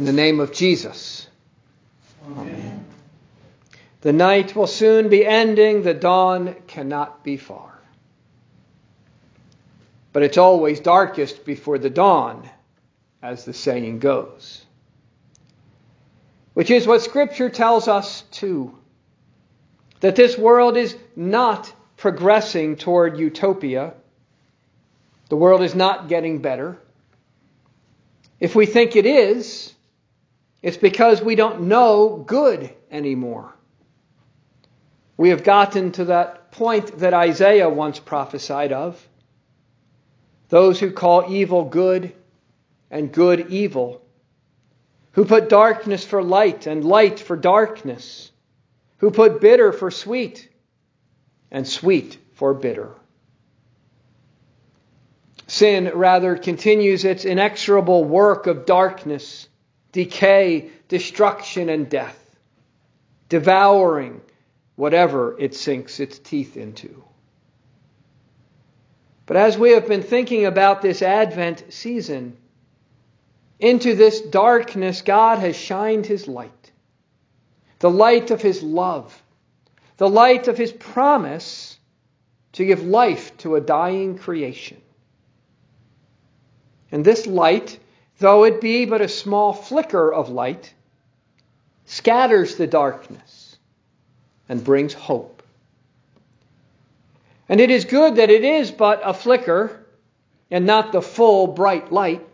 In the name of Jesus. Amen. The night will soon be ending, the dawn cannot be far. But it's always darkest before the dawn, as the saying goes. Which is what Scripture tells us too. That this world is not progressing toward utopia. The world is not getting better. If we think it is, it's because we don't know good anymore. We have gotten to that point that Isaiah once prophesied of. Those who call evil good and good evil, who put darkness for light and light for darkness, who put bitter for sweet and sweet for bitter. Sin rather continues its inexorable work of darkness, decay, destruction, and death, devouring whatever it sinks its teeth into. But as we have been thinking about this Advent season, into this darkness, God has shined His light. The light of His love. The light of His promise to give life to a dying creation. And this light, though it be but a small flicker of light, scatters the darkness and brings hope. And it is good that it is but a flicker and not the full bright light.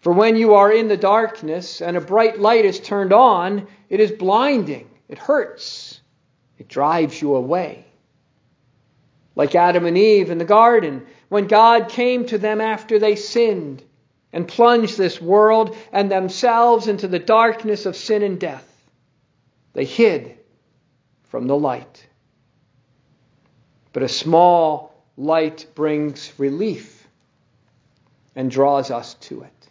For when you are in the darkness and a bright light is turned on, it is blinding, it hurts, it drives you away. Like Adam and Eve in the garden, when God came to them after they sinned and plunged this world and themselves into the darkness of sin and death, they hid from the light. But a small light brings relief and draws us to it.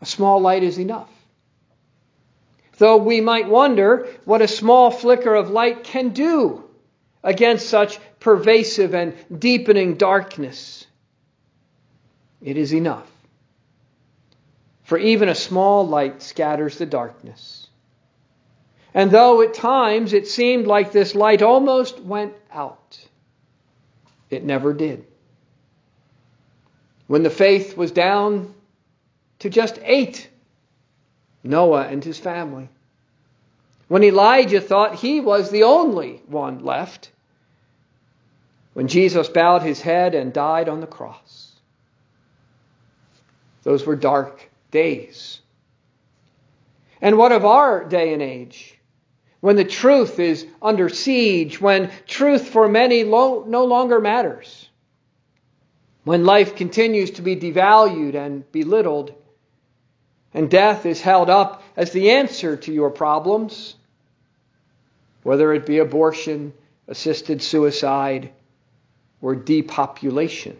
A small light is enough. Though we might wonder what a small flicker of light can do against such pervasive and deepening darkness, it is enough. For even a small light scatters the darkness. And though at times it seemed like this light almost went out, it never did. When the faith was down to just eight, Noah and his family. When Elijah thought he was the only one left. When Jesus bowed his head and died on the cross. Those were dark days. And what of our day and age? when the truth is under siege, when truth for many lo- no longer matters, when life continues to be devalued and belittled, and death is held up as the answer to your problems, whether it be abortion, assisted suicide, or depopulation.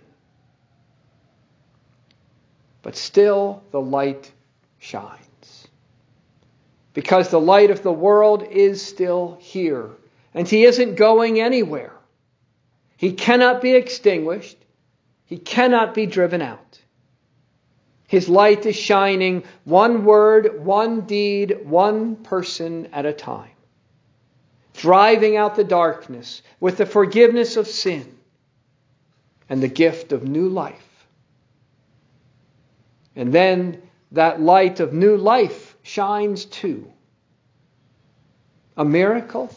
But still, the light shines because the light of the world is still here, and he isn't going anywhere. He cannot be extinguished, he cannot be driven out. His light is shining one word, one deed, one person at a time, driving out the darkness with the forgiveness of sin and the gift of new life. And then that light of new life shines too. A miracle?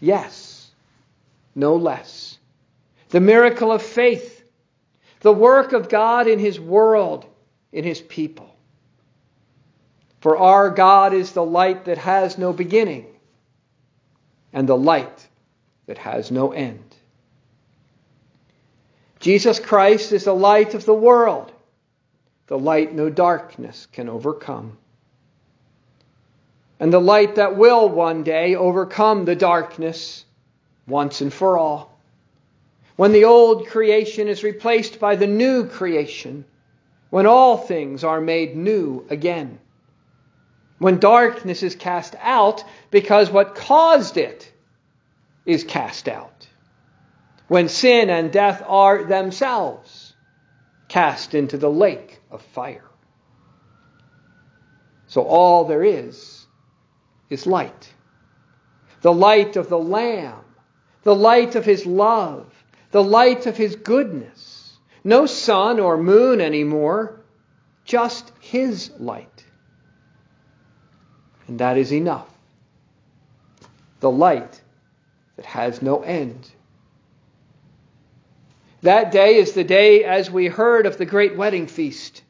Yes, no less. The miracle of faith, the work of God in His world, in His people. For our God is the light that has no beginning and the light that has no end. Jesus Christ is the light of the world, the light no darkness can overcome and the light that will one day overcome the darkness once and for all. When the old creation is replaced by the new creation, when all things are made new again. When darkness is cast out because what caused it is cast out. When sin and death are themselves cast into the lake of fire. So all there is is light. The light of the Lamb, the light of His love, the light of His goodness. No sun or moon anymore, just His light. And that is enough. The light that has no end. That day is the day, as we heard, of the great wedding feast,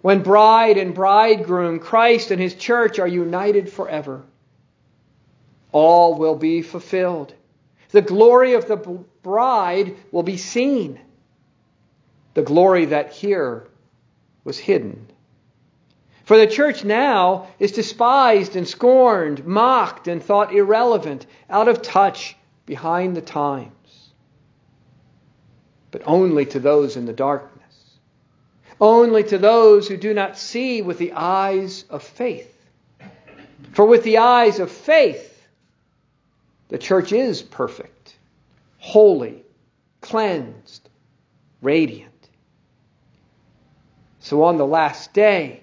when bride and bridegroom, Christ and his church, are united forever. All will be fulfilled. The glory of the bride will be seen. The glory that here was hidden. For the church now is despised and scorned, mocked and thought irrelevant, out of touch, behind the times but only to those in the darkness. Only to those who do not see with the eyes of faith. For with the eyes of faith, the church is perfect, holy, cleansed, radiant. So on the last day,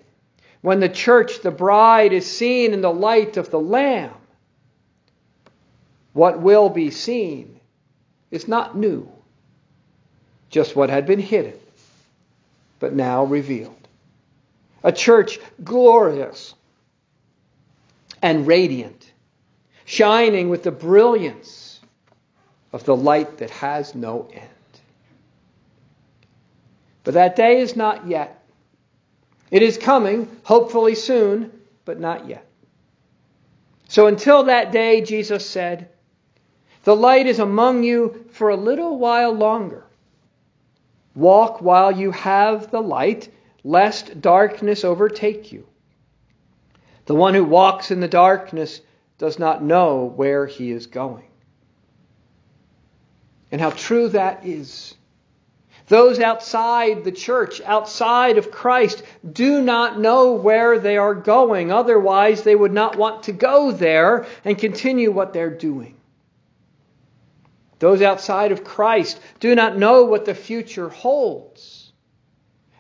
when the church, the bride, is seen in the light of the Lamb, what will be seen is not new just what had been hidden, but now revealed. A church glorious and radiant, shining with the brilliance of the light that has no end. But that day is not yet. It is coming, hopefully soon, but not yet. So until that day, Jesus said, The light is among you for a little while longer. Walk while you have the light, lest darkness overtake you. The one who walks in the darkness does not know where he is going. And how true that is. Those outside the church, outside of Christ, do not know where they are going. Otherwise, they would not want to go there and continue what they're doing. Those outside of Christ do not know what the future holds.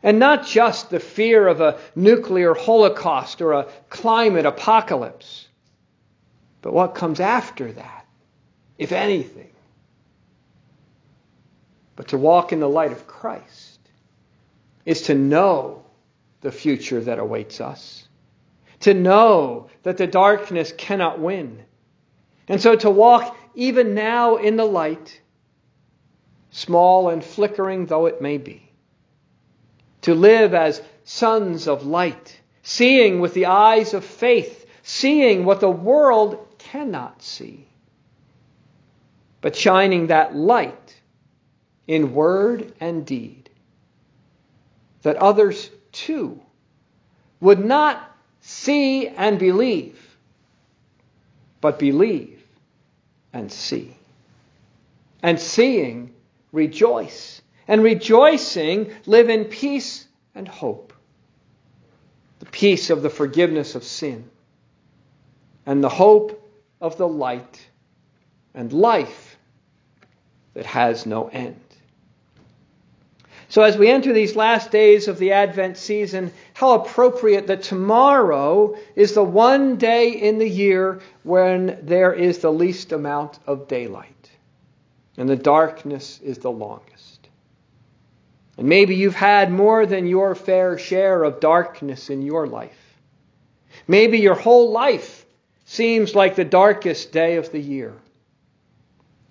And not just the fear of a nuclear holocaust or a climate apocalypse, but what comes after that, if anything. But to walk in the light of Christ is to know the future that awaits us, to know that the darkness cannot win. And so to walk even now in the light, small and flickering though it may be. To live as sons of light, seeing with the eyes of faith, seeing what the world cannot see, but shining that light in word and deed, that others too would not see and believe, but believe and see. And seeing, rejoice. And rejoicing, live in peace and hope. The peace of the forgiveness of sin. And the hope of the light and life that has no end. So, as we enter these last days of the Advent season, how appropriate that tomorrow is the one day in the year when there is the least amount of daylight and the darkness is the longest. And maybe you've had more than your fair share of darkness in your life. Maybe your whole life seems like the darkest day of the year.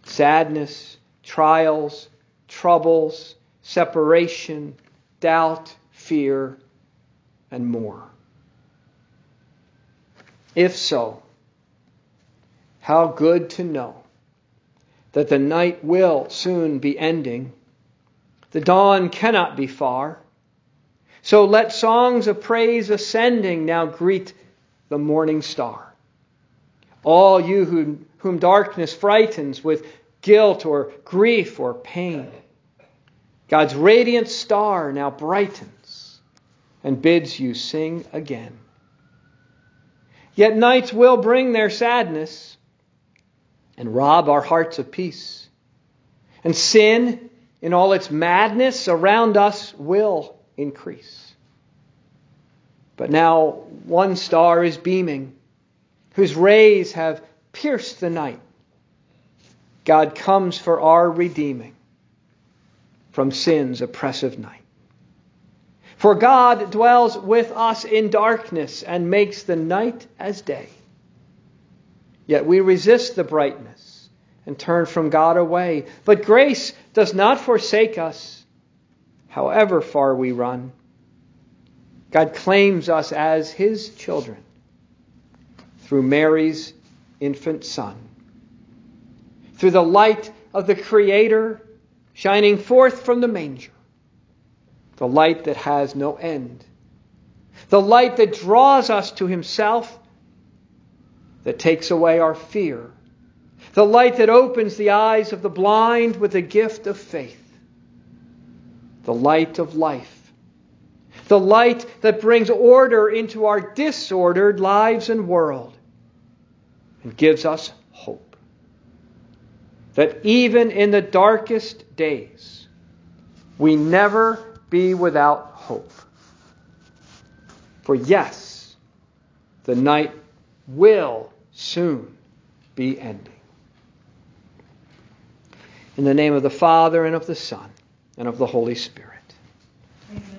Sadness, trials, troubles, separation, doubt, fear, and more. If so, how good to know that the night will soon be ending. The dawn cannot be far. So let songs of praise ascending now greet the morning star. All you whom, whom darkness frightens with guilt or grief or pain, God's radiant star now brightens and bids you sing again. Yet nights will bring their sadness and rob our hearts of peace. And sin in all its madness around us will increase. But now one star is beaming, whose rays have pierced the night. God comes for our redeeming from sin's oppressive night. For God dwells with us in darkness and makes the night as day. Yet we resist the brightness and turn from God away. But grace does not forsake us, however far we run. God claims us as his children through Mary's infant son. Through the light of the Creator shining forth from the manger, the light that has no end, the light that draws us to himself, that takes away our fear, the light that opens the eyes of the blind with the gift of faith, the light of life. The light that brings order into our disordered lives and world, and gives us hope. That even in the darkest days, we never be without hope. For yes, the night will soon be ending. In the name of the Father, and of the Son, and of the Holy Spirit.